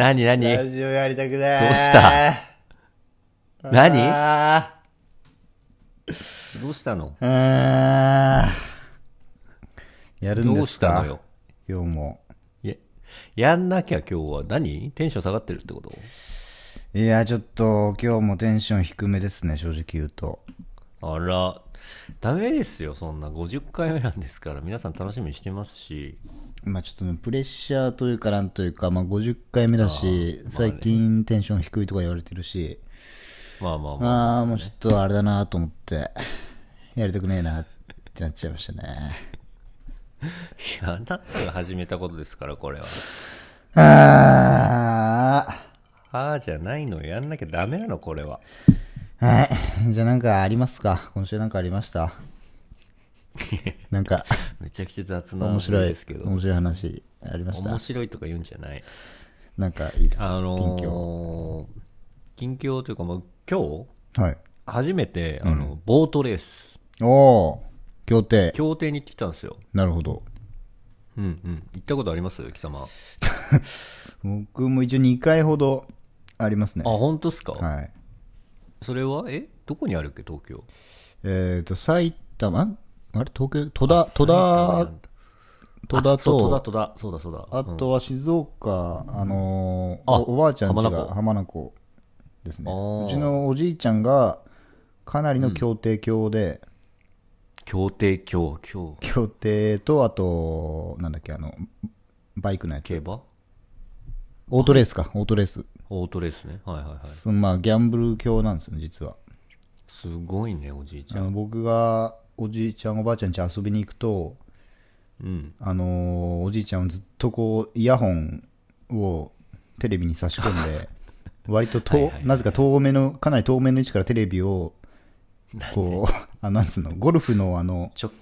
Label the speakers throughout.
Speaker 1: 何何？
Speaker 2: ラジオやりたくない。
Speaker 1: どうした？何？
Speaker 2: あ
Speaker 1: どうしたの？
Speaker 2: やるん
Speaker 1: どう
Speaker 2: ですか？
Speaker 1: したのよ？
Speaker 2: 今日も。
Speaker 1: いや、やんなきゃ今日は何？テンション下がってるってこと？
Speaker 2: いや、ちょっと今日もテンション低めですね、正直言うと。
Speaker 1: あら、ダメですよ、そんな。50回目なんですから、皆さん楽しみにしてますし、
Speaker 2: まあちょっとね、プレッシャーというかなんというか、まあ50回目だし、
Speaker 1: まあね
Speaker 2: 最近テンション低いとか言われてるし、
Speaker 1: まあまあまあ、
Speaker 2: まあもうちょっとあれだなと思って、やりたくねえなってなっちゃいましたね。
Speaker 1: いや、あなたが始めたことですから、これは。
Speaker 2: あ
Speaker 1: ああじゃないのよ、やんなきゃダメなの、これは。
Speaker 2: ーはい。じゃあなんかありますか？今週なんかありました？なんか
Speaker 1: めちゃくちゃ雑な
Speaker 2: 面白い
Speaker 1: 話ですけど、
Speaker 2: 面白い話ありました？
Speaker 1: 面白いとか言うんじゃない？
Speaker 2: なんかいい
Speaker 1: あの
Speaker 2: 近
Speaker 1: ー、近況というか、まあ、今日、
Speaker 2: はい。
Speaker 1: 初めて、あの、ボートレース、
Speaker 2: おお協定。
Speaker 1: 協定に行ってきたんですよ。
Speaker 2: なるほど。
Speaker 1: うんうん。行ったことあります？貴様。あ、
Speaker 2: 僕も一応2回ほどありますね。
Speaker 1: 本当っすか、
Speaker 2: はい。
Speaker 1: それは、え？どこにあるっけ、東京。
Speaker 2: えっ、と、埼玉、んあれ？東京？戸田、戸田？戸田
Speaker 1: あそう戸田、
Speaker 2: と、
Speaker 1: 戸田、そうだそうだ。
Speaker 2: あとは静岡、あのー
Speaker 1: あ
Speaker 2: おおばあちゃん家
Speaker 1: 浜名湖
Speaker 2: が浜名湖ですね。うちのおじいちゃんがかなりの協定教で、
Speaker 1: 協定協、協、
Speaker 2: 協定と、あと、なんだっけ、あの、バイクのやつ。
Speaker 1: 競馬？
Speaker 2: オートレースか、オートレース。
Speaker 1: オートレースね。はいはいはい。
Speaker 2: そのまあ、ギャンブル教なんですよね、実は。
Speaker 1: すごいね、おじいちゃん。
Speaker 2: あの僕がおじいちゃん、おばあちゃん家遊びに行くと、
Speaker 1: うん。
Speaker 2: あのーおじいちゃんはずっとこうイヤホンをテレビに差し込んで 割ととなぜか遠目のかなり遠目の位置からテレビをこうあなんつうの？ゴルフのあの
Speaker 1: ちょ、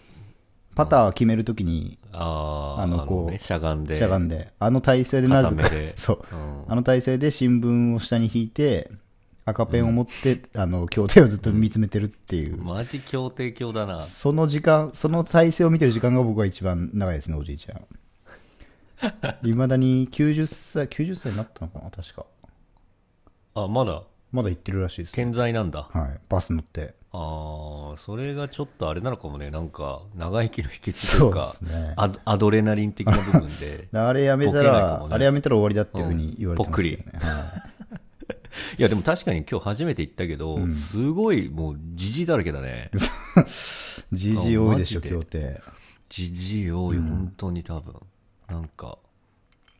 Speaker 2: パター決めるときに
Speaker 1: あ
Speaker 2: のこう
Speaker 1: ね、しゃがんで。
Speaker 2: しゃがんで。あの体勢でなぜか そう。
Speaker 1: うん。
Speaker 2: あの体勢で新聞を下に引いて赤ペンを持って、あの協定をずっと見つめてるっていう、
Speaker 1: マジ協定協だな。
Speaker 2: その時間その体勢を見てる時間が僕は一番長いですねおじいちゃん。いまだに90歳90歳になったのかな確か。
Speaker 1: あ、まだ、
Speaker 2: まだ行ってるらしいです、
Speaker 1: 健在なんだ。
Speaker 2: はい、バス乗って。
Speaker 1: ああ、それがちょっとあれなのかもね。なんか、長生きの秘訣とい
Speaker 2: そう
Speaker 1: か、
Speaker 2: すね。
Speaker 1: アドアドレナリン的な部分で。
Speaker 2: あれやめたら、
Speaker 1: ね。
Speaker 2: あれやめたら終わりだっていうふうに言われてますけどね、
Speaker 1: うん
Speaker 2: はい
Speaker 1: や、でも確かに今日初めて行ったけど、すごいもう、じじいだらけだね。
Speaker 2: い、GG 多いでしょ
Speaker 1: マジで
Speaker 2: 協定
Speaker 1: じじい多い、本当に多分。なんか、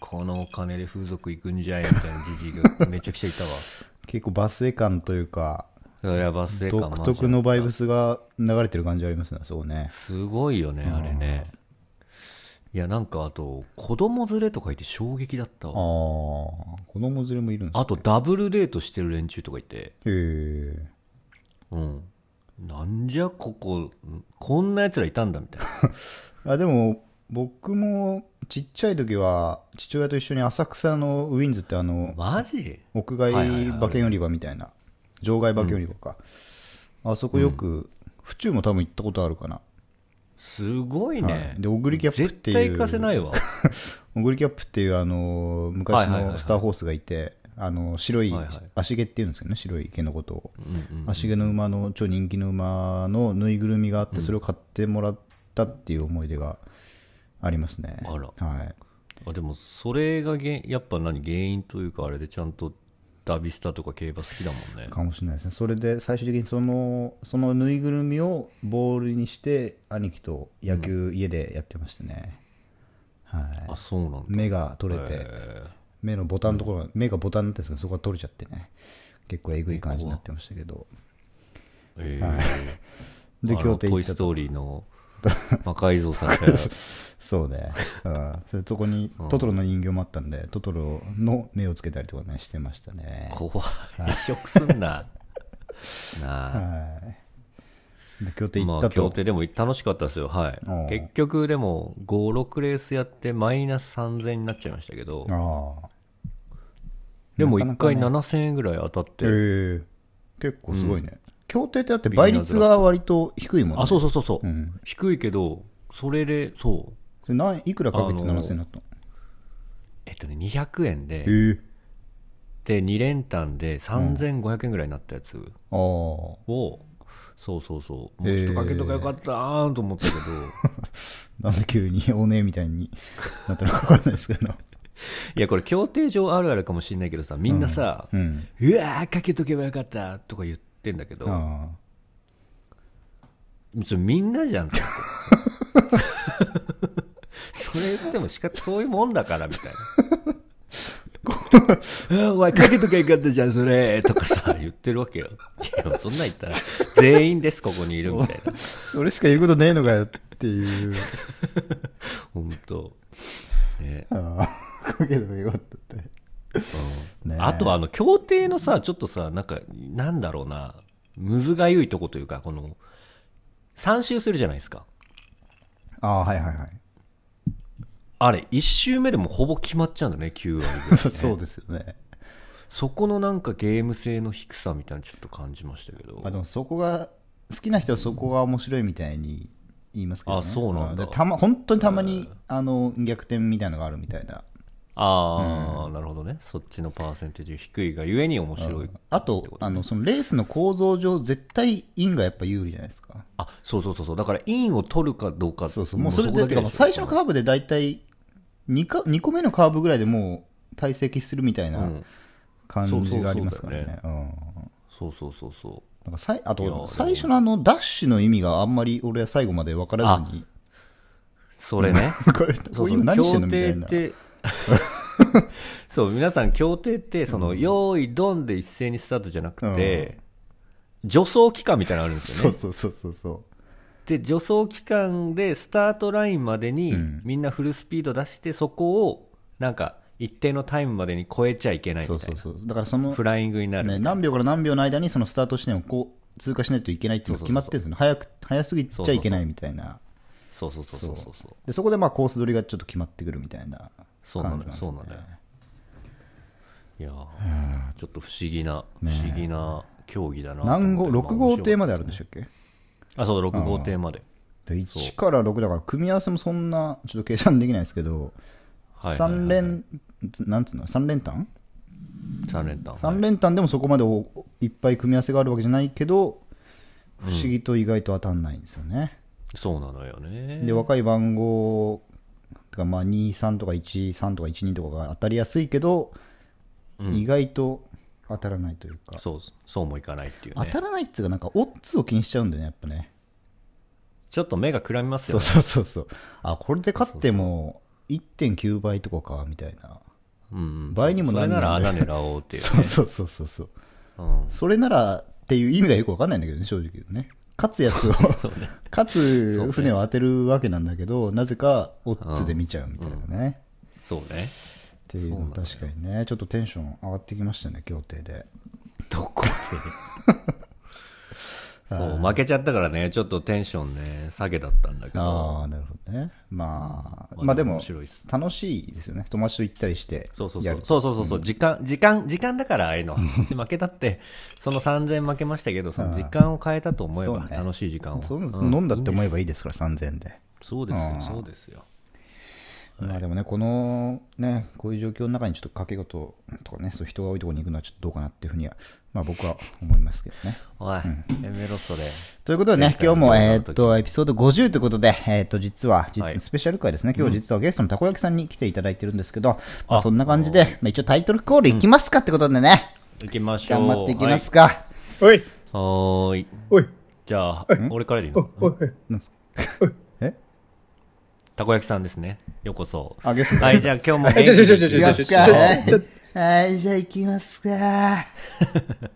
Speaker 1: このお金で風俗行くんじゃいみたいなじじいがめちゃくちゃいたわ。
Speaker 2: 結構バスエ感というか
Speaker 1: いや、バスエ感
Speaker 2: 独特のバイブスが流れてる感じありますねそうね
Speaker 1: すごいよね、あれね。いや、なんかあと、子供連れとかいて衝撃だった
Speaker 2: ああ
Speaker 1: わ。
Speaker 2: 子供連れもいるんです
Speaker 1: あと、ダブルデートしてる連中とかいて、
Speaker 2: へえ。
Speaker 1: うん。なんじゃ、ここ、んこんな奴らいたんだ、みたいな。
Speaker 2: あでも僕もちっちゃい時は父親と一緒に浅草のウィンズってあの
Speaker 1: マジ？
Speaker 2: 屋外馬券売り場みたいな。場外馬券売り場か、あそこよく、府中も多分行ったことあるかな
Speaker 1: すごいね。
Speaker 2: はい。でオグリキャップっていう。
Speaker 1: 絶対行かせないわ。
Speaker 2: オグリキャップっていうあの昔のスターホースがいてあの白い足毛っていうんですけどね白い毛のことを。足毛の馬の超人気の馬のぬいぐるみがあってそれを買ってもらったっていう思い出がありますね。
Speaker 1: あら。
Speaker 2: はい。
Speaker 1: あでも、それがげんやっぱ何、原因というか、あれでちゃんとダビスタとか競馬好きだもんね。
Speaker 2: かもしれないですね。それで最終的にそのそのぬいぐるみをボールにして兄貴と野球家でやってましたね、はい。
Speaker 1: あ、そうなんだ。
Speaker 2: 目が取れて、
Speaker 1: へ
Speaker 2: 目のボタンのところが、目がボタンになってるんですけどそこが取れちゃってね。結構えぐい感じになってましたけど。
Speaker 1: え。
Speaker 2: はい。
Speaker 1: ー
Speaker 2: で
Speaker 1: あの
Speaker 2: 協定行っ
Speaker 1: トイ・ストーリーの 魔改造された
Speaker 2: そうね、うん、そこにトトロの人形もあったんで、トトロの目をつけたりとかねしてましたね。
Speaker 1: 怖い。移植すんな。なあ。
Speaker 2: 協定行
Speaker 1: まあ
Speaker 2: ったと、
Speaker 1: 協定でも楽しかったですよ。はい。結局でも56レースやってマイナス3000になっちゃいましたけど。
Speaker 2: ああ。
Speaker 1: でも1回
Speaker 2: なかなかね。
Speaker 1: 7000円ぐらい当たって、
Speaker 2: ええ。結構すごいね、協定ってだって倍率が割と低いもんね。
Speaker 1: あそうそうそうそう、
Speaker 2: うん。
Speaker 1: 低いけどそれでそう。
Speaker 2: それ何いくらかけて
Speaker 1: あの
Speaker 2: 7000円になったの？
Speaker 1: えっとね200円で
Speaker 2: え。
Speaker 1: で2連単で3500円ぐらいになったやつ。
Speaker 2: ああ
Speaker 1: を、そうそうそう。もうちょっとかけとかよかったーと思ったけど、
Speaker 2: なんで急におねえみたいになったのか分かんないですけど。
Speaker 1: いやこれ協定上あるあるかもしれないけどさみんなさ、
Speaker 2: うん。
Speaker 1: うわーかけとけばよかったとか言ってんだけど、
Speaker 2: あ
Speaker 1: それみんなじゃんって それ言っても仕方そういうもんだからみたいな。あ お前かけときゃよかったじゃんそれとかさ言ってるわけよ。いやそんなん言ったら全員ですここにいるみたいな。
Speaker 2: あそれしか言うことねえのかよっていう。
Speaker 1: 本当。ね。
Speaker 2: ああかけとかよかったって。
Speaker 1: うん
Speaker 2: ね。え
Speaker 1: あとあの協定のさちょっとさなんかなんだろうな。むずがゆいとこというかこの3周するじゃないですか。
Speaker 2: ああはいはいはい。
Speaker 1: あれ1周目でもほぼ決まっちゃうんだね9割ぐらい、ね、
Speaker 2: そうですよね。
Speaker 1: そこのなんかゲーム性の低さみたいなのちょっと感じましたけど。
Speaker 2: あでもそこが好きな人はそこが面白いみたいに言いますけど、ね、
Speaker 1: あそうなんだ。
Speaker 2: でたま本当にたまに、あの逆転みたいなのがあるみたいな
Speaker 1: ああ、なるほどね。そっちのパーセンテージ低いがゆえに面白い。
Speaker 2: あとあのそのレースの構造上絶対インがやっぱ有利じゃないですか。
Speaker 1: あそうそうそうそう。だからインを取るかどうか。
Speaker 2: そうそう。もうそれで
Speaker 1: で
Speaker 2: 最初のカーブで大体 2, か2個目のカーブぐらいでもう退席するみたいな
Speaker 1: うん。
Speaker 2: 感じがありますからね。うん。
Speaker 1: そうそうそうそ
Speaker 2: なんかさいあと最初のあのダッシュの意味があんまり俺は最後まで分からずに。
Speaker 1: うそれね。
Speaker 2: これ今何してんのみたいな。
Speaker 1: 協定って そう皆さん協定ってその、用意ドンで一斉にスタートじゃなくて、助走期間みたいなのあるんですよね。
Speaker 2: そうそうそうそうそう。
Speaker 1: で助走期間でスタートラインまでに
Speaker 2: うん。
Speaker 1: みんなフルスピード出してそこをなんか一定のタイムまでに超えちゃいけないみたいな。
Speaker 2: そうそうそう。だからその、
Speaker 1: フライングになるみた
Speaker 2: ね、
Speaker 1: いな。
Speaker 2: 何秒から何秒の間にそのスタート地点をこう通過しないといけないっていうのが決まってるんですよね。早く早すぎちゃいけないみたいな。
Speaker 1: そうそうそうそうそうそう。
Speaker 2: でそこでまあコース取りがちょっと決まってくるみたいな
Speaker 1: そうなの
Speaker 2: ね。
Speaker 1: そうなのよ。いやーちょっと不思議な不思議な競技だな
Speaker 2: 何号？6号艇まであるんで
Speaker 1: し
Speaker 2: したっけ？
Speaker 1: あそう6号艇まで。
Speaker 2: で1から6だから組み合わせもそんなちょっと計算できないですけど、
Speaker 1: はいはいはい
Speaker 2: 3連つなんつうの？3連単
Speaker 1: ？3連単。
Speaker 2: 3連単でもそこまでおいっぱい組み合わせがあるわけじゃないけど不思議と意外と当たんないんですよね、
Speaker 1: そうなのよね。
Speaker 2: で若い番号とかまあ23とか13とか12とかが当たりやすいけど、意外と当たらないというか、
Speaker 1: そうそうもいかないっていうね。
Speaker 2: 当たらないっていうかなんかオッズを気にしちゃうんだよねやっぱね。
Speaker 1: ちょっと目がくらみますよね。
Speaker 2: そうそうそうそう。あこれで勝っても1.9倍とかかみたいな。
Speaker 1: うんうん。
Speaker 2: 倍にもな
Speaker 1: それなら
Speaker 2: なんだ
Speaker 1: 穴狙おうっていうね。
Speaker 2: そうそうそうそうそう。
Speaker 1: うん。
Speaker 2: それならっていう意味がよくわかんないんだけどね正直言うとね勝つやつを
Speaker 1: ね。
Speaker 2: 勝つ船を当てるわけなんだけどなぜかオッズで見ちゃうみたいなね、
Speaker 1: そうね。
Speaker 2: っていうの確かにね。ちょっとテンション上がってきましたね協定で。
Speaker 1: どこで？そう負けちゃったからねちょっとテンションね下げだったんだけど。
Speaker 2: ああなるほどね。まあ
Speaker 1: まあ
Speaker 2: まあでも楽しいですよね。友達と行ったりして
Speaker 1: そうそうそう。そうそうそうそう。時間時間時間だからああいうの負けたってその3000負けましたけどその時間を変えたと思えば楽しい時間を。
Speaker 2: そう
Speaker 1: うん。
Speaker 2: 飲んだって思えば
Speaker 1: いい
Speaker 2: ですから3000円で。
Speaker 1: そうですよ
Speaker 2: うん。
Speaker 1: そうですよ
Speaker 2: まあでもね、このね、こういう状況の中にちょっと掛け事とかね、そういう人が多いところに行くのはちょっとどうかなっていうふうには、まあ僕は思いますけどね。
Speaker 1: おいやめろそれ。
Speaker 2: ということでね、今日も、
Speaker 1: の
Speaker 2: えーっ
Speaker 1: 時
Speaker 2: と、エピソード50ということで、えーっと、実は、実
Speaker 1: はい
Speaker 2: スペシャル回ですね、今日実はゲストのたこ焼きさんに来ていただいてるんですけど、まあ
Speaker 1: あ。
Speaker 2: そんな感じで、まあ一応タイトルコールいきますかってことでね、
Speaker 1: 行きましょう。
Speaker 2: 頑張っていきますか。
Speaker 3: おい
Speaker 1: はい。はーい。
Speaker 3: おい。
Speaker 1: じゃあ俺からでいい
Speaker 3: お
Speaker 1: の
Speaker 3: おい。
Speaker 2: すえ
Speaker 1: たこ焼きさんですねようこそ
Speaker 2: あ、ゲスト
Speaker 1: はいじゃあ今日も
Speaker 3: あちょちょちょちょ
Speaker 2: いきますか。
Speaker 3: ちょ
Speaker 2: はい
Speaker 3: ちょ
Speaker 2: はい、じゃあ行きますか。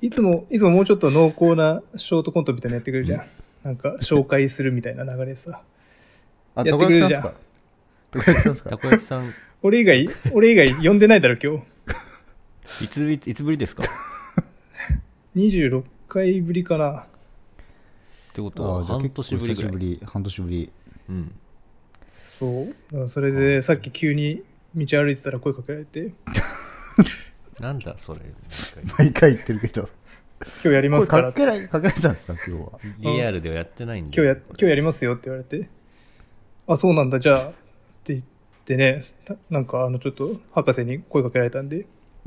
Speaker 3: いつも、いつももうちょっと濃厚なショートコントみたいなのやってくれるじゃん。なんか、紹介するみたいな流れさ。
Speaker 2: あ、
Speaker 3: や
Speaker 2: たこ焼きさんですかたこ焼きさんですか
Speaker 1: たこ焼きさん
Speaker 3: 俺以外、俺以外呼んでないだろ、今日。
Speaker 1: いついついつぶりですかっ
Speaker 3: 26回ぶりかな。
Speaker 1: てことは
Speaker 2: あじゃあ
Speaker 1: 半年ぶり、
Speaker 2: 半年ぶり。
Speaker 1: うん
Speaker 3: そう。それで、さっき急に道歩いてたら声かけられて、
Speaker 1: なんだそれ。
Speaker 2: 毎回言ってるけど。
Speaker 3: 今日やりますから。
Speaker 2: かけらかけられたんですか、今日は。
Speaker 1: リアルではやってないんで。
Speaker 3: 今日や、今日やりますよって言われて、あ、そうなんだ、じゃあ、って言ってね、たなんか、あの、ちょっと、博士に声かけられたんで、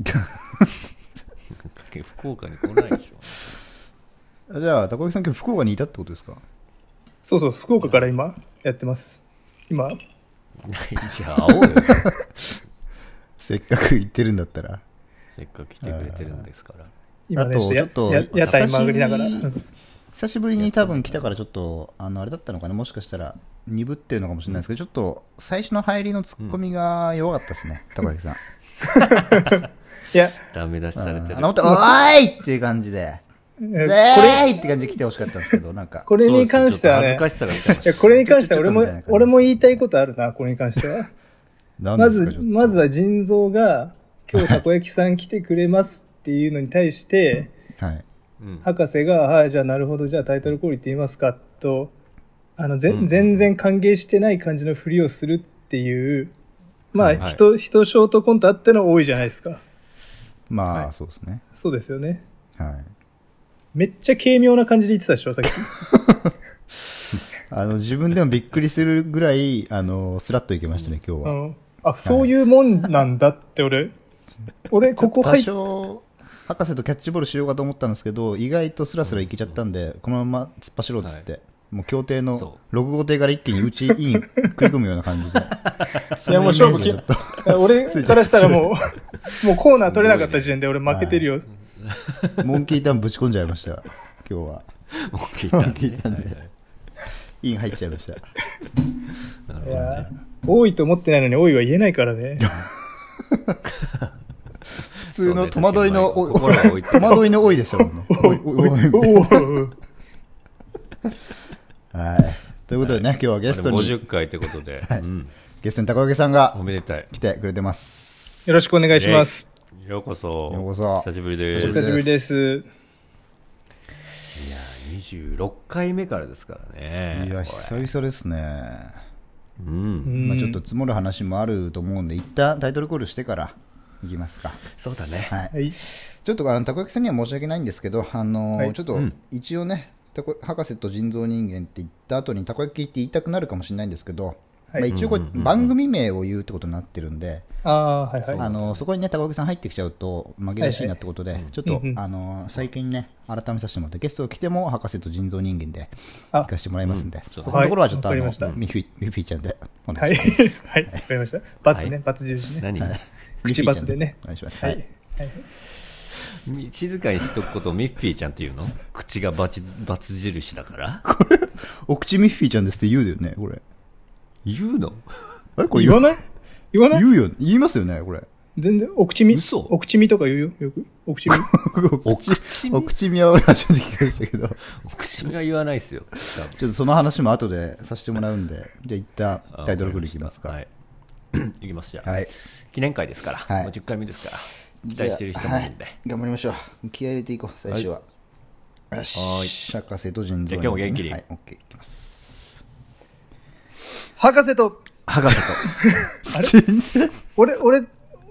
Speaker 1: 福岡に来ないでしょ。
Speaker 2: じゃあ、高木さん今日福岡にいたってことですか？
Speaker 3: そうそう、福岡から今やってます。今、
Speaker 1: じゃあ、会おうよ。
Speaker 2: せっかく行ってるんだったら。
Speaker 1: せっかく来てくれてるんですから。
Speaker 3: 今ね、
Speaker 2: あと
Speaker 3: ちょっと屋台回りながら。
Speaker 2: 久しぶりに多分来たからちょっと、あの、あれだったのかな、もしかしたら鈍ってるのかもしれないですけど、ちょっと最初の入りのツッコミが弱かったですね、高木さん。
Speaker 3: いや、
Speaker 1: ダメ出しされてる
Speaker 2: あの、。もっと、おーいっていう感じで、
Speaker 3: え
Speaker 2: ぜ
Speaker 3: これ、
Speaker 2: ーいって感じで来てほしかったんですけど、なんか、
Speaker 3: これに関してはね
Speaker 1: そうです、ちょっと恥ずかしさが出てまし
Speaker 3: いや、これに関しては俺も俺も言いたいことあるな、これに関しては。まずまずは腎臓が、今日たこ焼きさん来てくれますっていうのに対して、
Speaker 2: はい。
Speaker 3: 博士が、はい、じゃあなるほど、じゃあタイトルコール言ってみますかと、あの、ぜ
Speaker 1: うん
Speaker 3: 全然歓迎してない感じのふりをするっていう、まあ、
Speaker 1: はい
Speaker 3: 人、人ショートコントあっての多いじゃないですか。
Speaker 2: まあ、
Speaker 1: はい
Speaker 2: そうですね。
Speaker 3: そうですよね。
Speaker 2: はい。
Speaker 3: めっちゃ軽妙な感じで言ってたでしょ、さっき。
Speaker 2: あの、自分でもびっくりするぐらい、あの、スラッといけましたね、今日は。
Speaker 3: あのあ、そういうもんなんだって俺、俺、ここ
Speaker 2: 多
Speaker 3: 入っ
Speaker 2: 少、博士とキャッチボールしようかと思ったんですけど、意外とスラスラいけちゃったんで、このまま突っ走ろうっつって、もう協定の
Speaker 1: そ
Speaker 2: 6号艇から一気に内イン食い込むような感じで。
Speaker 3: いやもう勝負俺からしたらもう、もうコーナー取れなかった時点で俺負けてるよ。
Speaker 2: モンキーターンぶち込んじゃいました、今日は。
Speaker 1: もう聞いたんで、ね。
Speaker 2: 聞いたんで
Speaker 1: はいはい
Speaker 2: イン入っちゃいました。
Speaker 1: なるほど
Speaker 3: いや
Speaker 1: ね。
Speaker 3: 多いと思ってないのに多いは言えないからね。
Speaker 2: 普通の戸惑いの、
Speaker 1: ね
Speaker 2: 戸惑いの多いでしたもんね。はい。ということでね、今日はゲストに、
Speaker 1: 50回ってことで、うん。
Speaker 2: ゲストに高木さんが
Speaker 1: おめでたい。
Speaker 2: 来てくれてます。
Speaker 3: よろしくお願いします。
Speaker 1: ようこそ。
Speaker 2: ようこそ
Speaker 1: 久しぶりで
Speaker 2: 久
Speaker 1: す。
Speaker 3: 久しぶりです。
Speaker 1: いや、26回目からですからね。
Speaker 2: いや、
Speaker 1: こ
Speaker 2: 久々ですね。
Speaker 1: れうん。
Speaker 3: うん
Speaker 2: まあ、ちょっと積もる話もあると思うんで、一旦タイトルコールしてからいきますか。
Speaker 1: そうだね。
Speaker 2: はい。
Speaker 3: はい。
Speaker 2: ちょっとあの、たこ焼きさんには申し訳ないんですけど、あの
Speaker 3: はい
Speaker 2: ちょっと
Speaker 1: うん
Speaker 2: 一応ね、たこ博士と人造人間って言った後にたこ焼きって言いたくなるかもしれないんですけど、
Speaker 3: はい
Speaker 2: まあ、一応これ番組名を言うってことになってるんで、
Speaker 3: ああ、はいはい。
Speaker 2: あのそこにね、高木さん入ってきちゃうと紛らわしいなってことで、
Speaker 1: はい。はい
Speaker 2: ちょっと、
Speaker 3: うんうん。
Speaker 2: あの最近ね、改めさせてもらって、ゲストが来ても博士と人造人間で
Speaker 3: あ。
Speaker 2: 行かせてもらいますんで、
Speaker 1: うん。
Speaker 2: そこのところはちょっとあの、ミッフィーミッフィーちゃんでお願
Speaker 3: はいい。
Speaker 2: します。
Speaker 3: はい。わかりました。罰ね。
Speaker 1: はい。
Speaker 3: 罰印ね。
Speaker 1: 何、
Speaker 2: はい。
Speaker 3: 口罰でね。
Speaker 2: お願いします。
Speaker 3: は
Speaker 2: はい。
Speaker 1: 静かにしとくことをミッフィーちゃんって言うの？口がバツ印だから？
Speaker 2: お口ミッフィーちゃんですって言うだよね、これ。
Speaker 1: 言うの？
Speaker 2: あれこれ
Speaker 3: 言わない？言わない？
Speaker 2: 言うよ、言いますよね、これ。
Speaker 3: 全然、お口み？
Speaker 1: 嘘。
Speaker 3: お口みとか言うよ、よく？お口み？
Speaker 1: お口
Speaker 2: お口見は俺初めて聞きましたけど、
Speaker 1: お口は言わないっすよ。
Speaker 2: ちょっとその話も後でさせてもらうんで、じゃあ一旦
Speaker 1: あ
Speaker 2: タイトルコールいきますか。
Speaker 1: わ
Speaker 2: はい。
Speaker 1: いいきますじゃあ、記念会ですから、
Speaker 2: はい。
Speaker 1: もう10回目ですから。期待してる人もいるんで、
Speaker 2: はい。頑張りましょう。気合い入れていこう、最初は。よし、
Speaker 1: はい。
Speaker 2: 博士と人造
Speaker 1: じゃあ今日も元気に。
Speaker 2: はい、OK、いきます。
Speaker 3: 博士と、
Speaker 1: 博士
Speaker 2: 全然。
Speaker 3: 俺、俺、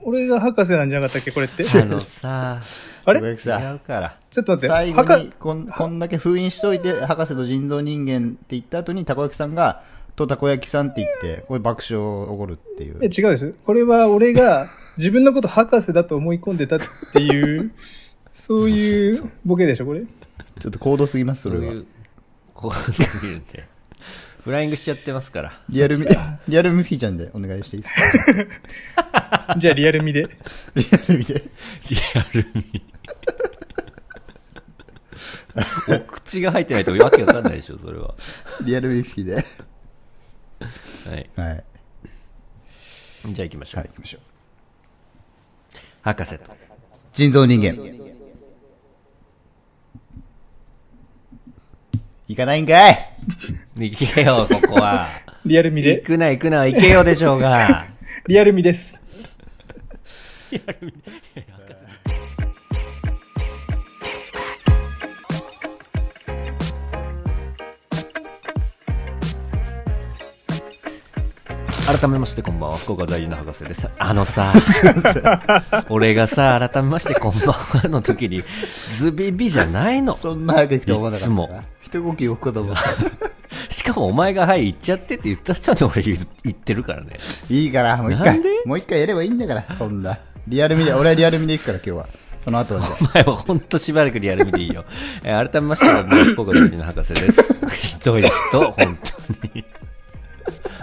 Speaker 3: 俺が博士なんじゃなかったっけ、これって？
Speaker 1: とあのさ
Speaker 3: あれ？
Speaker 1: 違うから
Speaker 3: ちょっと待って。
Speaker 2: 最後
Speaker 3: 博
Speaker 2: にこんこんだけ封印しといて、博士と人造人間って言った後に、たこ焼きさんが、とたこ焼きさんって言って、これ爆笑起こるっていう。
Speaker 3: え、違うです。これは俺が自分のこと博士だと思い込んでたっていう、そういうボケでしょ、これ？
Speaker 2: ちょっと高度すぎます、それは。
Speaker 1: そういうこう見るんでフライングしちゃってますから
Speaker 2: リアルミ、リアルミフィーちゃんでお願いしていいですか？
Speaker 3: じゃあリアル味で。
Speaker 2: リアルミで。
Speaker 1: リアルにお口が入ってないとわけわかんないでしょそれは
Speaker 2: リアルミフィーで。
Speaker 1: はい
Speaker 2: はい。
Speaker 1: じゃあ行きましょう、
Speaker 2: はい、行きましょう。
Speaker 1: 博士と
Speaker 2: 人造人間。行かないんかい
Speaker 1: 行けよここは
Speaker 3: リアル味で？
Speaker 1: 行くな行くな行けよでしょうが
Speaker 3: リアル味です。
Speaker 1: 改めましてこんばんは福岡在住の博士ですあのさ 俺がさ改めましてこんばんはの時にズビビじゃないの
Speaker 2: そんな早く行くと思わなかったな。
Speaker 1: いつも
Speaker 2: 一呼吸置くかと思った。
Speaker 1: かもお前が、はい、行っちゃってって言った人に俺言ってるからね。
Speaker 2: いいから、もう一回、もう一回やればいいんだから、そんな。リアルミで、俺はリアルミで行くから、今日は。その後は。
Speaker 1: お前は本当しばらくリアルミでいいよ。えー、改めまして、福岡大臣の博士です。ひどい人、本当に。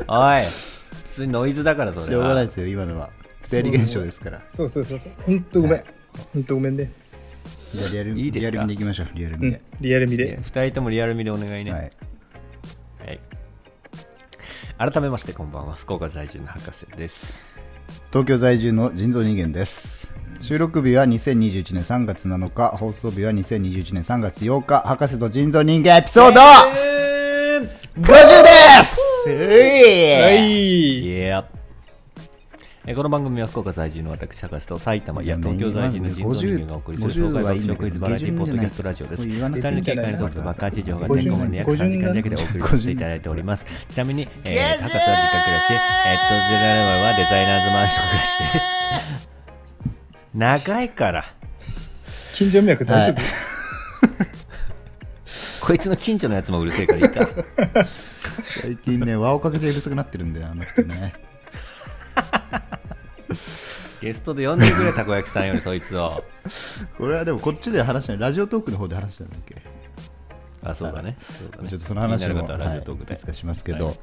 Speaker 1: おい、普通にノイズだから、それは。
Speaker 2: しょうがないですよ、今のは。生理現象ですから。
Speaker 3: そうそうそうそう。本当ごめん。本当ごめんね。
Speaker 2: じゃリアルリアルミでいきましょう、リアル
Speaker 3: ミで。
Speaker 2: うん、
Speaker 3: リアル
Speaker 1: ミ
Speaker 3: で。
Speaker 1: 2人ともリアルミでお願いね。
Speaker 2: はい
Speaker 1: 改めましてこんばんは福岡在住の博士です。
Speaker 2: 東京在住の人造人間です。収録日は2021年3月7日放送日は2021年3月8日博士と人造人間エピソード50です。はい、
Speaker 3: はい、
Speaker 1: えー、この番組は福岡在住の私、博士と埼玉、いや東京在住の人造人間がお送りする紹介学習クイズバラエティポッドキャストラジオです。二人の警戒に沿った爆発情が全国まで約3時間だけでお送りさせていただいております。ちなみに、えー、博士は自家暮らし、えっと、ゼラルマはデザイナーズマンション暮らしです。長いから。
Speaker 3: 近所迷惑大丈夫、
Speaker 1: こいつの近所のやつもうるせえからいた
Speaker 2: 最近ね輪をかけてうるさくなってるんだよあの人ね
Speaker 1: ゲストで呼んでくれたこ焼きさんよりそいつを。
Speaker 2: これはでもこっちで話したのラジオトークの方で話したんだっけ？
Speaker 1: あそうだね。そうだね。
Speaker 2: ちょっとその話も、
Speaker 1: はラジオトークで、は
Speaker 2: い、いつかしますけど、
Speaker 1: はい、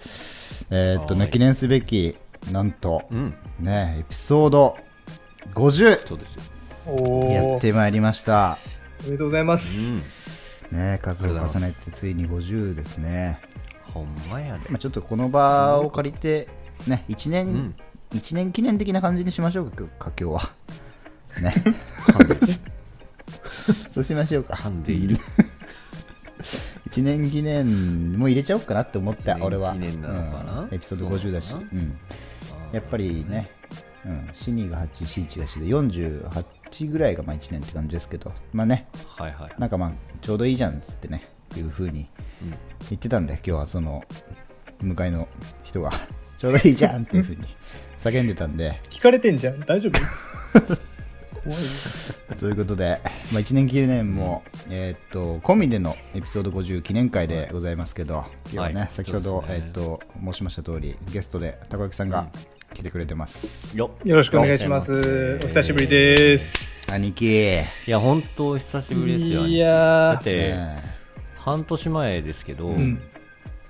Speaker 2: えー、っとね記念すべきなんと、
Speaker 1: うん、
Speaker 2: ねエピソード50
Speaker 1: そうですよ。
Speaker 2: やってまいりました。
Speaker 3: おめでとうございます、
Speaker 1: うん、
Speaker 2: ね数を重ねてついに50ですね。
Speaker 1: ほんまやで、
Speaker 2: まあ、ちょっとこの場を借りてね1年1年記念的な感じにしましょうか、佳境は。ね。そうしましょうか。
Speaker 1: んでいる。
Speaker 2: 1年記念も入れちゃおうかなって思った、俺は。
Speaker 1: 記念なのかな、
Speaker 2: うん、エピソード50だし。
Speaker 1: う,
Speaker 2: うん、やっぱりね、うん、が8、死1が死で48ぐらいがまあ1年って感じですけど、まあね、
Speaker 1: はいはい、
Speaker 2: なんかまあちょうどいいじゃんっつってね、いうふ
Speaker 1: うに
Speaker 2: 言ってたんで、今日はその、向かいの人が。ちょうどいいじゃんっていうふうに叫んでたんで。
Speaker 3: 聞かれてんじゃん。大丈夫？怖い
Speaker 2: ということで、まあ、1年記念も、えー、っと込みでのエピソード50記念会でございますけど、はい、今日はね、
Speaker 1: はい、
Speaker 2: 先ほど、
Speaker 1: ね、
Speaker 2: えー、っと申しました通りゲストでたこ焼きさんが来てくれてます、
Speaker 1: うん、
Speaker 3: よろしくお願いします。お久しぶりです、えー、
Speaker 2: 兄貴。
Speaker 1: いや本当お久しぶりですよ。
Speaker 3: いやだ
Speaker 1: って、半年前ですけど、
Speaker 3: うん、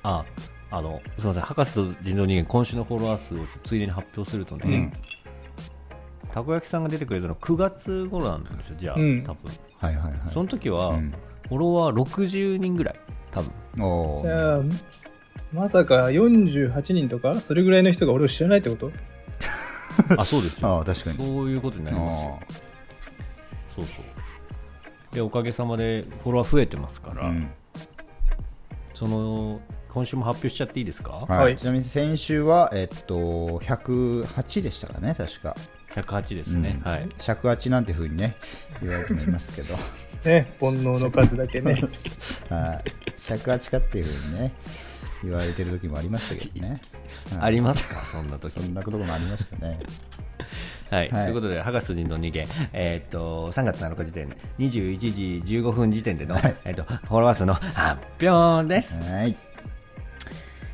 Speaker 1: ああのすみません博士と人造人間今週のフォロワー数をついでに発表するとね、
Speaker 2: うん、
Speaker 1: たこ焼きさんが出てくれたの9月頃なんですよじゃあ、
Speaker 3: うん、
Speaker 1: 多分。
Speaker 2: はいはいはい。
Speaker 1: その時は、
Speaker 2: うん、
Speaker 1: フォロワー60人ぐらい多分。
Speaker 3: じゃあまさか48人とかそれぐらいの人が俺を知らないってこと？
Speaker 1: あそうですよ。
Speaker 2: あ確かに。
Speaker 1: そういうことになりますよ。そうそう。でおかげさまでフォロワー増えてますから、その今週も発表しちゃっていいですか、
Speaker 2: はい、
Speaker 3: はい、
Speaker 2: ちなみに先週は、えっと、108でしたかね、確か。
Speaker 1: 108ですね、
Speaker 2: うん、
Speaker 1: はい。
Speaker 2: 108なんてふうにね、言われてもいますけど。
Speaker 3: ね、煩悩の数だけね。
Speaker 2: はい。108かっていうふうにね、言われてる時もありましたけどね。はい、
Speaker 1: ありますか、そんな時
Speaker 2: そんなこともありましたね。
Speaker 1: はい、
Speaker 2: はい、
Speaker 1: ということで、博士人の逃げ、えー、っと、3月7日時点、21時15分時点での、
Speaker 2: はい、
Speaker 1: えー、っと、フォロワー数の発表です。
Speaker 2: はい。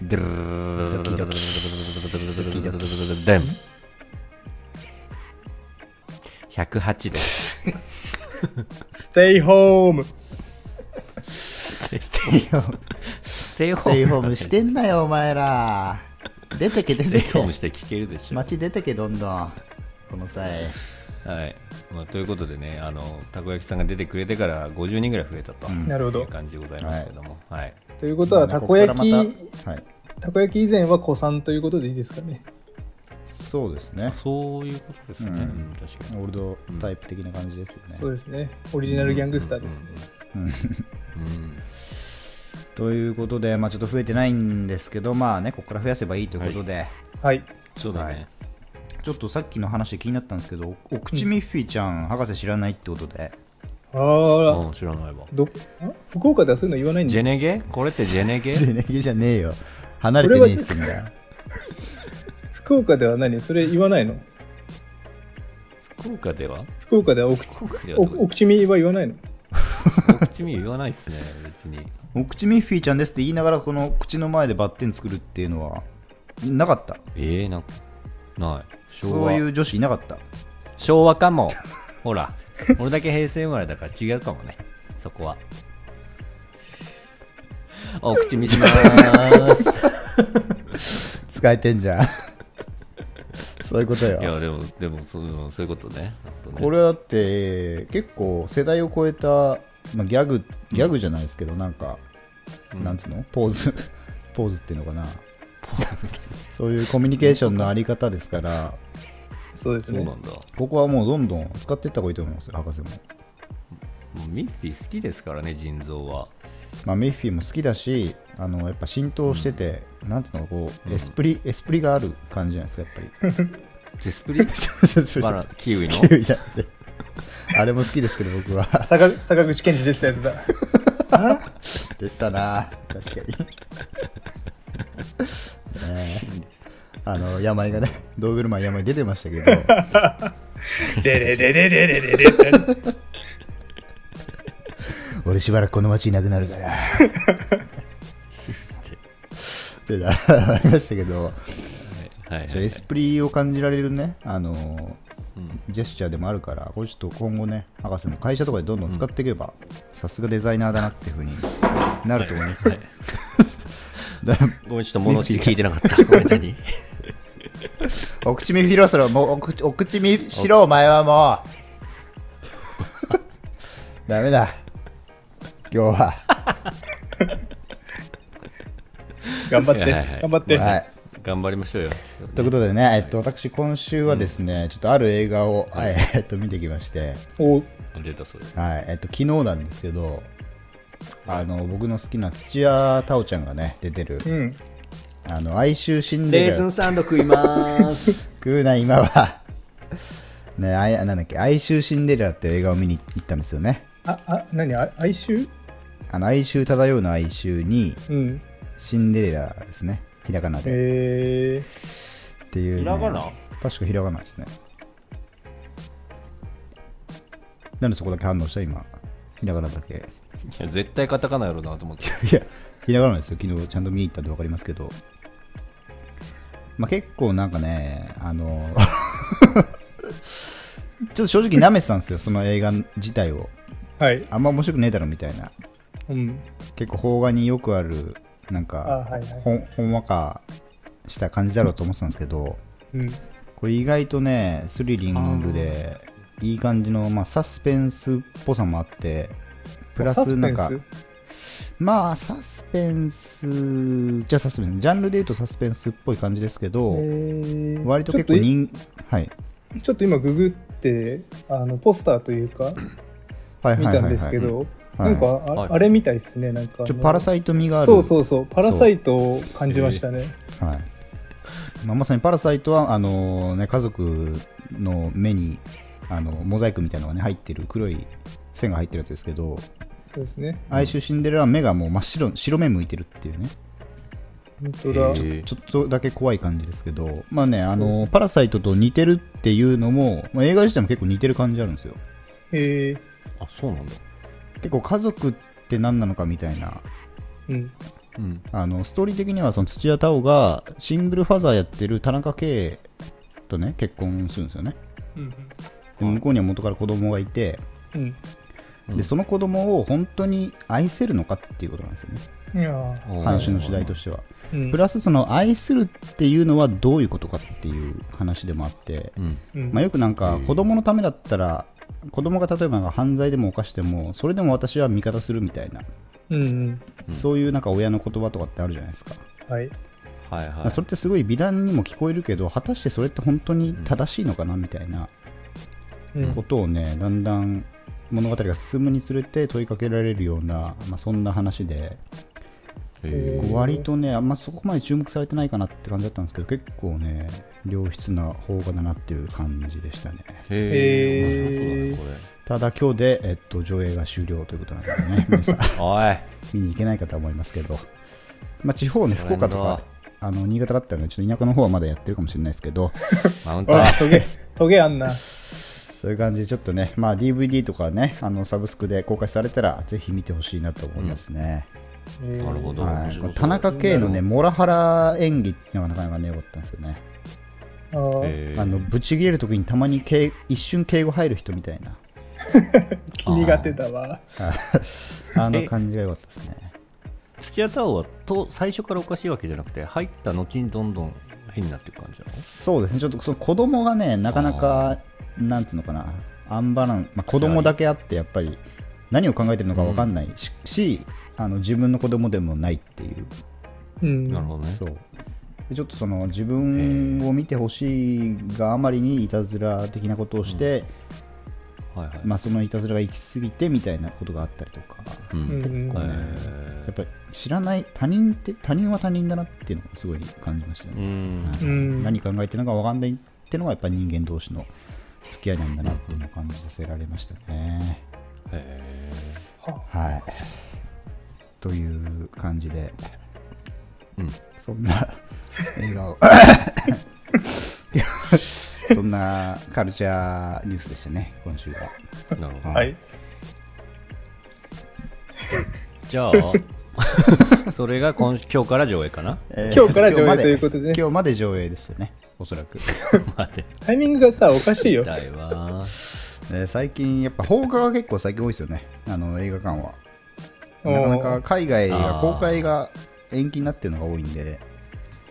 Speaker 1: ドキドキデン108です
Speaker 3: ステイホーム
Speaker 1: ステイ
Speaker 2: ホーム
Speaker 1: ステイホーム
Speaker 2: してんなよお前ら出てけ出てけ
Speaker 1: ステイホームして聞けるでしょ
Speaker 2: 街出てけどんどんこの際
Speaker 1: はいまあ、ということでね、あの、たこ焼きさんが出てくれてから50人ぐらい増えたと、
Speaker 2: うん
Speaker 3: なるほど
Speaker 1: いう感じでございますけども。はい。
Speaker 3: ということは、たこ焼き、
Speaker 2: はい。
Speaker 3: たこ焼き以前は子さんということでいいですかね。
Speaker 2: そうですね。
Speaker 1: そういうことですね。
Speaker 2: う
Speaker 1: うんん、確かに。
Speaker 2: オールドタイプ的な感じですよね。
Speaker 3: そうですね。オリジナルギャングスターですね。
Speaker 2: うん
Speaker 1: うん。
Speaker 2: ということで、まあ、ちょっと増えてないんですけど、まあね、ここから増やせばいいということで、
Speaker 3: はい。
Speaker 1: そうだね。
Speaker 2: はいちょっとさっきの話で気になったんですけど、お口ミッフィーちゃん、博士知らないってことで、
Speaker 3: あら、
Speaker 1: うん、知らないわ。
Speaker 3: どあ福岡ではそういうの言わないんだ。
Speaker 1: ジェネゲこれってジェネゲ
Speaker 2: ジェネギじゃねえよ。離れてねえっすんだ。よ。
Speaker 3: 福岡では何？それ言わないの？
Speaker 1: 福岡では？
Speaker 3: 福岡ではお口
Speaker 1: 福岡では
Speaker 3: 言わないの？
Speaker 1: お口見言わないっすね、別に。
Speaker 2: お口ミッフィーちゃんですって言いながら、この口の前でバッテン作るっていうのは、なかった？
Speaker 1: ええな、ない。
Speaker 2: そういう女子いなかった。
Speaker 1: 昭和。かも。ほら、俺だけ平成生まれだから違うかもね。そこは。お口見します
Speaker 2: 使えてんじゃん。そういうことよ。
Speaker 1: いやでもでもそうそういうことね。ね。
Speaker 2: これだって結構世代を超えた、まあ、ギャグギャグじゃないですけど、なんか、
Speaker 1: うん。
Speaker 2: なんつうの？ポーズ。ポーズっていうのかなそういうコミュニケーションのあり方ですから。
Speaker 3: そうですね。
Speaker 2: ここはもうどんどん使っていった方がいいと思います博士も、
Speaker 1: うミッフィー好きですからね腎臓は。
Speaker 2: まあ、メッフィーも好きだしあのやっぱ浸透してて、なんつうのこうエスプリ、エスプリがある感じじゃないですかやっぱり。
Speaker 1: ゼスプリ？キウイの？
Speaker 2: キウイじゃなくて。あれも好きですけど僕は。
Speaker 3: 坂坂口健二出てたやつだ。あ
Speaker 2: でしたな。確かにね。えあの病がねドーベルマン病出てましたけど。
Speaker 3: でれれれれれれれって
Speaker 2: 俺しばらくこの街いなくなるから。ってなありましたけど、エスプリを感じられるねあの
Speaker 1: うん。
Speaker 2: ジェスチャーでもあるからこれちょっと今後ね博士も会社とかでどんどん使っていけばさすがデザイナーだなっていうふうになると思いますよ、
Speaker 1: はい。
Speaker 2: だから
Speaker 1: ごめんちょっと物して聞いてなかった。ごめん何？
Speaker 2: お口見広そろもうお口お口見しろお前はもう。ダメだ。今日は。
Speaker 3: 頑張って
Speaker 1: はいはいはい。
Speaker 3: 頑張って。
Speaker 2: はい。
Speaker 1: 頑張りましょうよ。
Speaker 2: ということでね、えっと、私今週はですね、ちょっとある映画を、はい。えっと、見てきまして、
Speaker 3: お。
Speaker 1: 出たそれ
Speaker 2: はい。えっと、昨日なんですけどあの僕の好きな土屋太鳳ちゃんがね出てる
Speaker 3: うん「
Speaker 2: あの哀愁シンデレラ
Speaker 1: レーズンサンド食います。
Speaker 2: 食うな今は。ねあいなんだっけ哀愁シンデレラって映画を見に行ったんですよね。
Speaker 3: ああ何あ哀愁？
Speaker 2: あの哀愁漂うの哀愁に
Speaker 3: うん。
Speaker 2: シンデレラですね。ひらがなで、
Speaker 3: え
Speaker 2: っていう、ね、
Speaker 1: ひらがな？
Speaker 2: 確かひらがなですね。なんでそこだけ反応した？今。ひらがなだけ
Speaker 1: いや絶対カタカナやろうなと思って。
Speaker 2: いやひらがなですよ。昨日ちゃんと見に行ったんで分かりますけど。まあ結構なんかねあの ちょっと正直舐めてたんですよ。その映画自体を。
Speaker 3: ー、はい。
Speaker 2: あんま面白くねえだろみたいな。
Speaker 3: うん。
Speaker 2: 結構邦画によくあるなん
Speaker 3: あ
Speaker 2: か
Speaker 3: はいはい。
Speaker 2: ほんほんわかした感じだろうと思ってたんですけど。
Speaker 3: うん。
Speaker 2: これ意外とねスリリングでいい感じの、まあ、サスペンスっぽさもあってプラスなんか。
Speaker 3: サスペン
Speaker 2: まあサスペンス。じゃあサスペンス。ジャンルで言うとサスペンスっぽい感じですけ
Speaker 3: ス
Speaker 2: ど、
Speaker 3: えー。
Speaker 2: 割と結構人はい。
Speaker 3: とちょっと今ググってあのポスターというか見たんですけど、
Speaker 2: はい。
Speaker 3: なんかあ,、
Speaker 1: はい。
Speaker 3: あれみたいですねなんか
Speaker 2: パラサイト味がある。
Speaker 3: そうそうそうパラサイトを感じましたね。
Speaker 2: はい。まあ、まさにパラサイトはあの、ね、家族の目にあのモザイクみたいなのが、ね、入ってる黒い線が入ってるやつですけど
Speaker 3: そうですね。
Speaker 2: 哀愁シンデレラは目がもう真っ白白目向いてるっていうね。
Speaker 3: 本当だ。
Speaker 1: へー。
Speaker 2: ちょっとだけ怖い感じですけど、まあね、あのパラサイトと似てるっていうのも、まあ、映画自体も結構似てる感じあるんですよ。
Speaker 3: へえ
Speaker 1: あそうなんだ。
Speaker 2: 結構家族って何なのかみたいな、
Speaker 3: うん。
Speaker 1: うん。
Speaker 2: あのストーリー的にはその土屋太鳳がシングルファザーやってる田中圭とね結婚するんですよね。
Speaker 3: うん
Speaker 2: で向こうには元から子供がいて、
Speaker 3: うん
Speaker 1: うん
Speaker 2: でその子供を本当に愛せるのかっていうことなんですよね、話の主題としては。
Speaker 3: うん。
Speaker 2: プラスその愛するっていうのはどういうことかっていう話でもあって、まあ、よくなんか子供のためだったら子供が例えばなんか犯罪でも犯してもそれでも私は味方するみたいな、そういうなんか親の言葉とかってあるじゃないですか、
Speaker 3: はい。
Speaker 1: はい
Speaker 2: まあ
Speaker 1: はい
Speaker 2: それってすごい美談にも聞こえるけど果たしてそれって本当に正しいのかなみたいな
Speaker 3: うん。
Speaker 2: ことをねだんだん物語が進むにつれて問いかけられるような、まあ、そんな話で割とねあんまそこまで注目されてないかなって感じだったんですけど結構ね良質な邦画だなっていう感じでしたね。
Speaker 1: へえね
Speaker 2: ただ今日で、えっと、上映が終了ということなのでね 皆さん。見に行けないかとは思いますけど、まあ、地方ね福岡とかあの新潟だったらねちょっと田舎の方はまだやってるかもしれないですけど。
Speaker 1: マウント
Speaker 3: あトゲトゲあんな
Speaker 2: そういう感じでちょっとね、まあ、DVD とかねあのサブスクで公開されたらぜひ見てほしいなと思いますね、
Speaker 1: なるほど。
Speaker 2: 田中圭のねモラハラ演技っていうのがなかなかね良かったんですよね。
Speaker 3: あ
Speaker 2: のぶち切れるときにたまに敬一瞬敬語入る人みたいな。
Speaker 3: 気苦手だわ。
Speaker 2: あの感じが良かったですね。
Speaker 1: 土屋太鳳はと最初からおかしいわけじゃなくて入った後にどんどん変になっていく感じなの？
Speaker 2: そうですね、ちょっとその子供がね、なかなか、なんつうのかな、アンバラン、まあ、子供だけあって、やっぱり何を考えてるのか分かんないし,し、あの自分の子供でもないっていう、
Speaker 3: うん。
Speaker 1: なるほどね。
Speaker 2: そう。でちょっとその自分を見てほしいがあまりにいたずら的なことをして、
Speaker 1: はいはい、
Speaker 2: まあ、そのいたずらが行き過ぎてみたいなことがあったりとか、
Speaker 1: うん。
Speaker 3: うん
Speaker 2: 結構ね。
Speaker 1: え
Speaker 2: やっぱり知らない、他人って、他人は他人だなっていうのをすごい感じましたね。
Speaker 3: うん
Speaker 2: 何考えてるのか分かんないっていうのがやっぱり人間同士の付き合いなんだなっていうのを感じさせられましたね。
Speaker 1: へ
Speaker 2: はい。という感じで、
Speaker 1: ーうん
Speaker 2: そんな映画をそんなカルチャーニュースでしたね、今週は。
Speaker 1: なるほど、
Speaker 3: はい。
Speaker 1: じゃあ それが今今日から上映かな？
Speaker 2: え
Speaker 3: 今日から上映ということでね。
Speaker 2: 今日まで上映でしたね、おそらく。
Speaker 1: 待って
Speaker 3: タイミングがさ、おかしいよ。
Speaker 1: 痛いわ
Speaker 2: えー最近、やっぱ邦画が結構最近多いですよね、あの映画館は。なかなか海外が公開が延期になってるのが多いんで、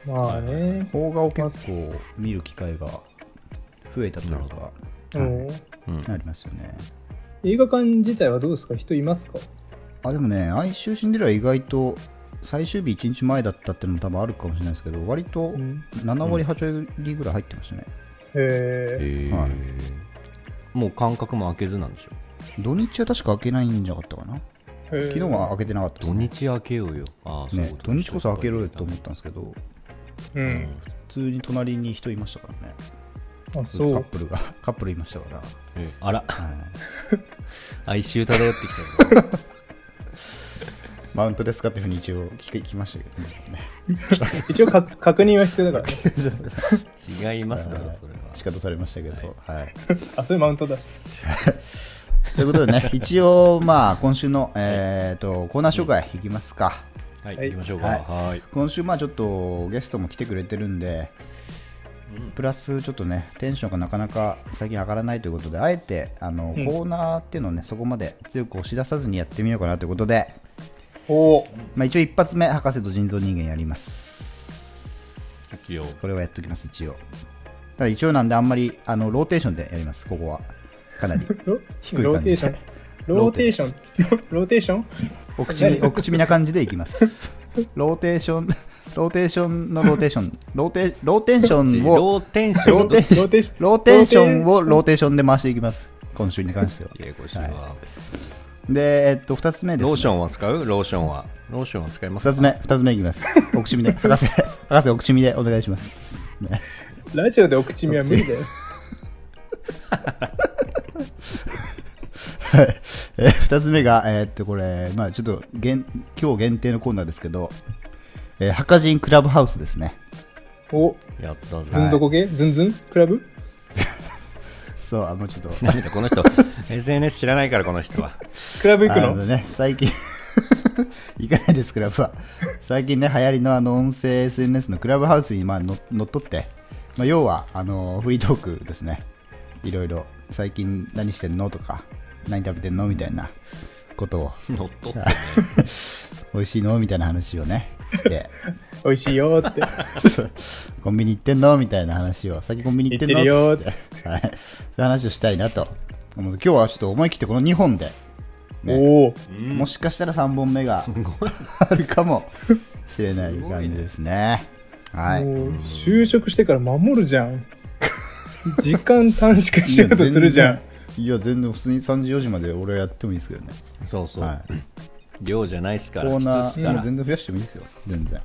Speaker 3: まあね。
Speaker 2: 邦画を結構見る機会が増えたというか、
Speaker 3: お
Speaker 2: はい
Speaker 3: ー
Speaker 1: うん。
Speaker 2: ありますよね。
Speaker 3: 映画館自体はどうですか？人いますか？
Speaker 2: あでもね、哀愁シンデレラ意外と最終日1日前だったっていうのも多分あるかもしれないですけど、割と
Speaker 3: うん
Speaker 2: 7割、8割ぐらい入ってましたね。
Speaker 3: へ
Speaker 1: へー
Speaker 2: はい
Speaker 1: もう間隔も空けずなんでしょ
Speaker 2: 土日は確か開けないんじゃなかったかな。
Speaker 3: え。
Speaker 2: 昨日は開けてなかったです
Speaker 1: 土
Speaker 2: ね。
Speaker 1: 日開けようよああそう
Speaker 2: 土日こそ開けろよと思ったんですけど、
Speaker 3: う。
Speaker 1: うんん
Speaker 2: 普通に隣に人いましたからね。
Speaker 3: あ、そう。
Speaker 2: カップルが、カップルいましたから。
Speaker 1: えあら
Speaker 2: はい
Speaker 1: 哀愁漂ってきたよ
Speaker 2: マウントですかっていうふうに一応聞き聞きましたけどね。
Speaker 3: 一応か 確認は必要だからね。
Speaker 1: 違いますだろそれは
Speaker 2: 仕方されましたけど、はい。
Speaker 3: あ、そういうマウントだ。
Speaker 2: ということでね、一応、まあ、今週の、えー、とコーナー紹介いきますか。
Speaker 1: はい、
Speaker 3: はい
Speaker 1: 行きましょうか。
Speaker 2: はい
Speaker 1: はい。
Speaker 2: 今週、まあ、ちょっとゲストも来てくれてるんで、プラスちょっとね、テンションがなかなか最近上がらないということで、あえてあの、
Speaker 3: うん
Speaker 2: コーナーっていうのをね、そこまで強く押し出さずにやってみようかなということで、まあ、一応一発目、博士と人造人間やります。これはやっておきます、一応。ただ一応なんで、あんまりあのローテーションでやります、ここは。かなり
Speaker 3: ロ
Speaker 2: 低い
Speaker 3: ロー
Speaker 2: 感じで
Speaker 3: テーション。。ローテーション。ローテーション？
Speaker 2: お口みお口みな感じでいきます。ローテーション、ローテーションのローテーション、ローテローションを、
Speaker 1: ローテンション
Speaker 2: ローテ
Speaker 3: ーション。
Speaker 2: をローテーションで回していきます。今週に関しては。
Speaker 1: ややこしいわ。
Speaker 2: で、えっと、二つ目です、ね。
Speaker 1: ローションは使う？ローションは。ローションは使いますか？
Speaker 2: 二つ目、二つ目いきます。お口みで、博士、博士お口みでお願いします。ね、
Speaker 3: ラジオでお口見は無理だよ。
Speaker 2: えー二つ目が、えーっと、これ、まあちょっと、限今日限定のコーナーですけど、えー、博人クラブハウスですね。
Speaker 3: お、
Speaker 1: やったぜ。
Speaker 3: ずんどこ系？ずんずん？クラブ？
Speaker 2: そう、あ、もうちょっと。
Speaker 1: なんだこの人、SNS 知らないから、この人は。
Speaker 3: クラブ行くの？
Speaker 2: あのね、最近 行かないです、クラブは。最近ね、流行りのあの音声 SNS のクラブハウスにまあの乗っ取って、まあ、要はあのフリートークですね。いろいろ、最近何してんのとか、何食べてんの？みたいなことを、
Speaker 1: 乗っ取ってね。
Speaker 2: 美味しいの？みたいな話をね、して、
Speaker 3: 美味しいよーって。
Speaker 2: コンビニ行ってんのみたいな話を、先コンビニ行ってんの
Speaker 3: 行ってるよー
Speaker 2: ってはい、そういう話をしたいなと思う。今日はちょっと思い切ってこの2本で、ね
Speaker 3: おお。
Speaker 2: もしかしたら3本目があるかもしれない感じですね。はい。
Speaker 3: もう就職してから守るじゃん。時間短縮しようとするじゃん。
Speaker 2: いや、全然普通に3時、4時まで俺はやってもいいですけどね。
Speaker 1: そうそう。
Speaker 2: はい。
Speaker 1: 量じゃないっすから、
Speaker 2: コーナー、全然増やしてもいいですよ。全然。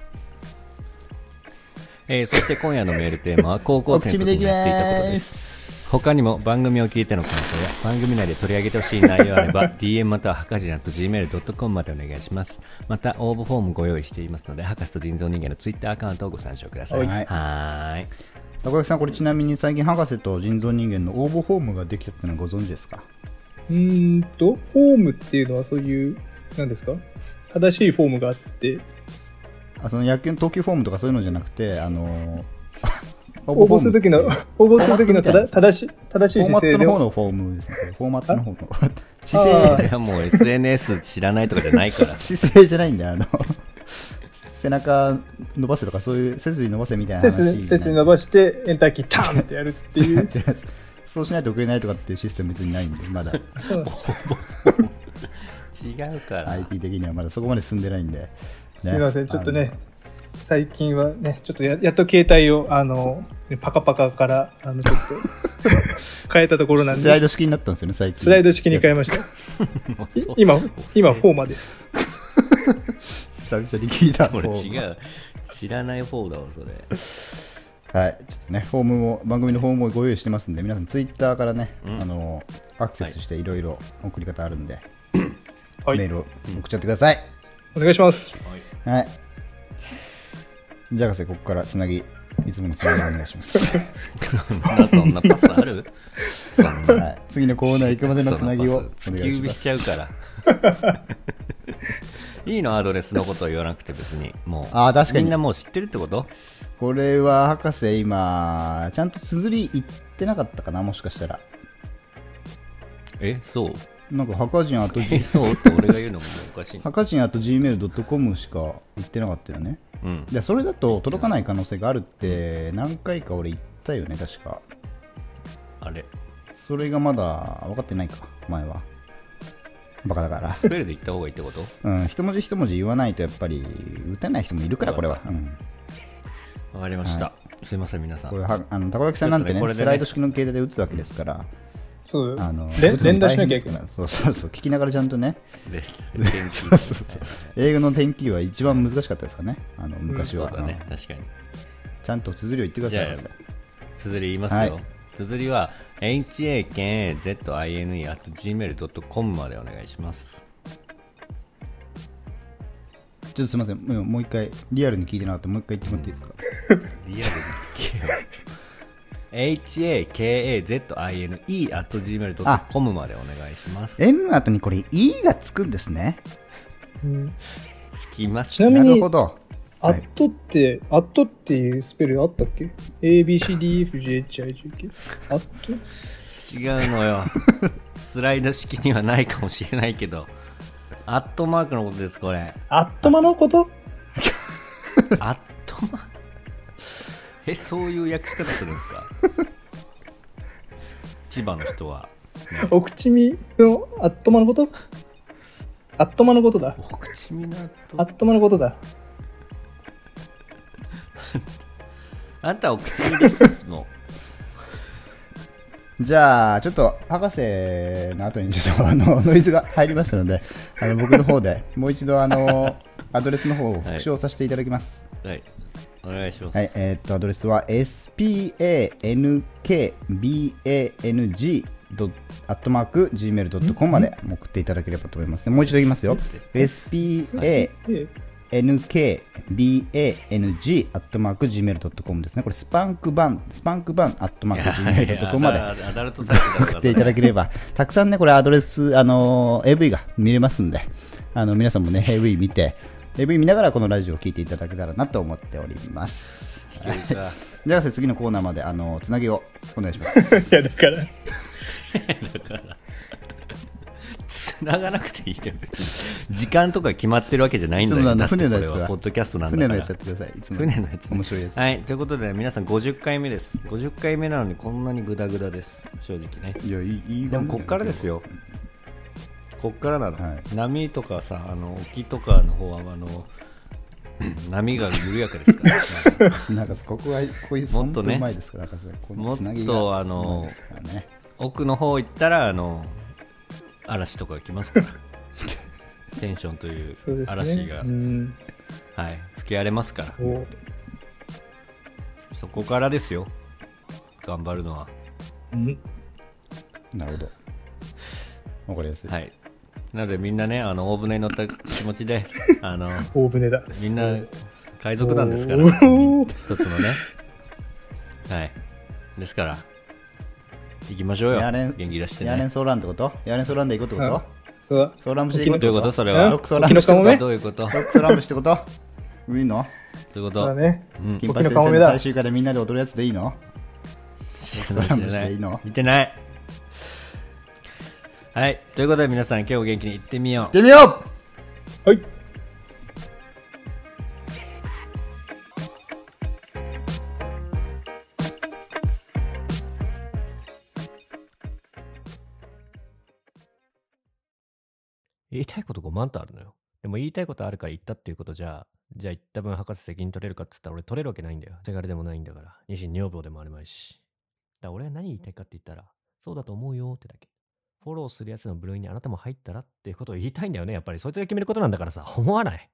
Speaker 1: えーそして今夜のメールテーマは、高校生の時にやっていたことです。他にも番組を聞いての感想や番組内で取り上げてほしい内容あれば DM または博士 .gmail.com までお願いします。また応募フォームご用意していますので博士と人造人間の Twitter アカウントをご参照ください。
Speaker 2: はい。
Speaker 1: はーい。
Speaker 2: 高木さん、これちなみに最近、博士と人造人間の応募フォームができたってのはご存知ですか？
Speaker 3: うーんと、フォームっていうのはそういう、なんですか？正しいフォームがあって、
Speaker 2: あその野球の投球フォームとかそういうのじゃなくて、あのー
Speaker 3: 応募するときの、応募するときのただ正し正しい
Speaker 2: フォーマット
Speaker 3: 姿勢で
Speaker 2: の方のフォームですね。フォーマットの方の。
Speaker 3: あ？
Speaker 2: 姿勢、
Speaker 1: それはもう SNS 知らないとかじゃないから。
Speaker 2: 姿勢じゃないんだよ。あの、背中伸ばせとかそういう背筋伸ばせみたいな話。
Speaker 3: 背筋背筋伸ばして、エンターキーターンってやるっていう。
Speaker 2: そうしないと送れないとかっていうシステム別にないんで、まだ
Speaker 3: そう
Speaker 1: 違うから。
Speaker 2: IT 的にはまだそこまで進んでないんで。ね
Speaker 3: すみません、ちょっとね、最近はね、ちょっとややっと携帯を、あの、パカパカから、あの、ちょっと、変えたところなんで、
Speaker 2: スライド式になったんですよね、最近。
Speaker 3: スライド式に変えました。今、今、フォーマです。
Speaker 2: 久々に聞いた
Speaker 1: それ
Speaker 2: 方
Speaker 1: 違う。知らない方だわ、それ。
Speaker 2: はい、ちょっとね、フォームも、番組のフォームをご用意してますんで、皆さん、ツイッターからね、
Speaker 1: うん
Speaker 2: あのアクセスしていろいろ送り方あるんで、
Speaker 3: はい
Speaker 2: メールを送っちゃってください。
Speaker 3: お願いします。
Speaker 2: はい。じゃあ、博士、ここからつなぎ、いつものつなぎお願いします。
Speaker 1: そんな、そんなパスある？そんな。
Speaker 2: はい、次のコーナー行くまでのつなぎをお願いします。
Speaker 1: 指しちゃうから。いいの？アドレスのことを言わなくて別に。もう。
Speaker 2: あー確かに
Speaker 1: みんなもう知ってるってこと？
Speaker 2: これは、博士、今、ちゃんと綴り言ってなかったかな、もしかしたら。
Speaker 1: え、そう？
Speaker 2: なんか、博人あと、
Speaker 1: え、そうって俺が言うのもおかしい。
Speaker 2: 博人あと gmail.com しか言ってなかったよね。
Speaker 1: うん。
Speaker 2: でそれだと届かない可能性があるって何回か俺言ったよね確か
Speaker 1: あれ。
Speaker 2: それがまだ分かってないか前はバカだから
Speaker 1: スペルで言った方がいいってこと？
Speaker 2: うん一文字一文字言わないとやっぱり打てない人もいるからこれは、うん、
Speaker 1: わかりました。すいません、皆さん。
Speaker 2: これはあのたこ焼きさんなんてね
Speaker 1: ね
Speaker 2: スライド式の携帯で打つわけですから
Speaker 3: そう
Speaker 2: あの
Speaker 3: 連打
Speaker 2: 大
Speaker 3: しなきゃいけない。
Speaker 2: そうそうそう聞きながらちゃんとね
Speaker 1: で天気
Speaker 2: そうそうそう英語の天気は一番難しかったですかねあの昔は、
Speaker 1: ね
Speaker 2: うん、
Speaker 1: 確かに。
Speaker 2: ちゃんと綴りを言ってください
Speaker 1: 綴り言いますよ。
Speaker 2: はい
Speaker 1: 綴りは hakzine.gmail.com までお願いします。
Speaker 2: ちょっとすみませんもう一回リアルに聞いてなかったもう一回言ってもらっていいですか、
Speaker 1: リアルに聞けよ。hakazine.gmail.com までお願いします。
Speaker 2: M 後にこれ E がつくんですね。
Speaker 3: うん
Speaker 1: つきます。
Speaker 2: な
Speaker 3: ちなみに
Speaker 2: るほど。
Speaker 3: アットって、アットっていうスペルあったっけ ?ABCDFGHIJK。アット？
Speaker 1: 違うのよ。スライド式にはないかもしれないけど、アットマークのことです、これ。
Speaker 3: アットマのこと？
Speaker 1: アットマえ、そういう訳し方するんですか？千葉の人は。ね
Speaker 3: お口みのアットマのこと？アットマのことだ。
Speaker 1: お口みなと。
Speaker 3: アットマのことだ。
Speaker 1: あんたお口みです、も
Speaker 2: じゃあ、ちょっと博士の後にちょっとあのノイズが入りましたので、あの僕の方でもう一度あの アドレスの方を復唱させていただきます。
Speaker 1: う。はい。お願いします。
Speaker 2: はい、えーっと、アドレスは spankbang アットマーク gmail.com まで送っていただければと思います、もう一度言いますよ。spankbang
Speaker 3: で
Speaker 2: a ットマーク gmail.com ですね。これスパンクバン、スパンクバンアットマーク gmail.com まで送っていただければ、たくさんね、これアドレス、あのー AV が見れますんで、あの皆さんもね、AV 見て、AV 見ながらこのラジオを聞いていただけたらなと思っております。じゃあ、次のコーナーまで、あのつなぎをお願いします。
Speaker 3: いや、だから、
Speaker 1: だから、繋がなくていいよ、別に。時間とか決まってるわけじゃないんだよ。だ
Speaker 2: 船のやつは
Speaker 1: ポッドキャストなんだから。
Speaker 2: 船のやつやってください。いつも
Speaker 1: 船のやつ
Speaker 2: 面白いやつ。
Speaker 1: はい、ということで、皆さん50回目です。50回目なのにこんなにグダグダです。正直ね。
Speaker 2: いや、いい、いい
Speaker 1: でも、こっからです。よ。こっからなの？
Speaker 2: はい
Speaker 1: 波とかさ、あの、沖とかの方は、あの、波が緩やかですから。
Speaker 2: なんか、ここは、こういう、
Speaker 1: もっとねもっとあの
Speaker 2: ね。
Speaker 1: 奥の方行ったら、あの、嵐とかが来ますから。テンションという。嵐が、
Speaker 3: うん。
Speaker 1: はい、吹き荒れますから。
Speaker 3: お
Speaker 1: そこからですよ。頑張るのは。
Speaker 3: うん。
Speaker 2: なるほど。わかりやすい。
Speaker 1: はい。なのでみんなね、あの、大船に乗った気持ちで、あの、
Speaker 3: 大船だ。
Speaker 1: みんな海賊団ですから、一つのね。はい。ですから、行きましょうよ。元気出してね。
Speaker 2: ヤーレンソーランってこと？ヤーレンソーランで行こうってこ
Speaker 3: あ
Speaker 2: と
Speaker 3: そうだ。
Speaker 2: ソーラン節で行こうって
Speaker 1: どういうこと？それは
Speaker 2: ロックソーラン節ってこと？
Speaker 1: どういうこと
Speaker 2: ロックソーラン節ってこと？いいの？
Speaker 4: そういうこと。
Speaker 3: そうだね。
Speaker 4: うん。
Speaker 2: 金八先生の最終回でみんなで踊るやつでいいの？それは無視でいいの？
Speaker 4: 見てない。はい。ということで皆さん今日も元気に行ってみよう
Speaker 2: 行っ。てみよう
Speaker 3: はい。
Speaker 4: 言いたいこと5万とあるのよ。でも言いたいことあるから言ったっていうことじゃ、じゃあ言った分博士責任取れるかっつったら俺取れるわけないんだよ。せがれでもないんだから。二心女房でもあるまいし。だから俺は何言いたいかって言ったら、そうだと思うよってだけ。フォローするやつの部類にあなたも入ったらっていうことを言いたいんだよね。やっぱりそいつが決めることなんだからさ、思わない？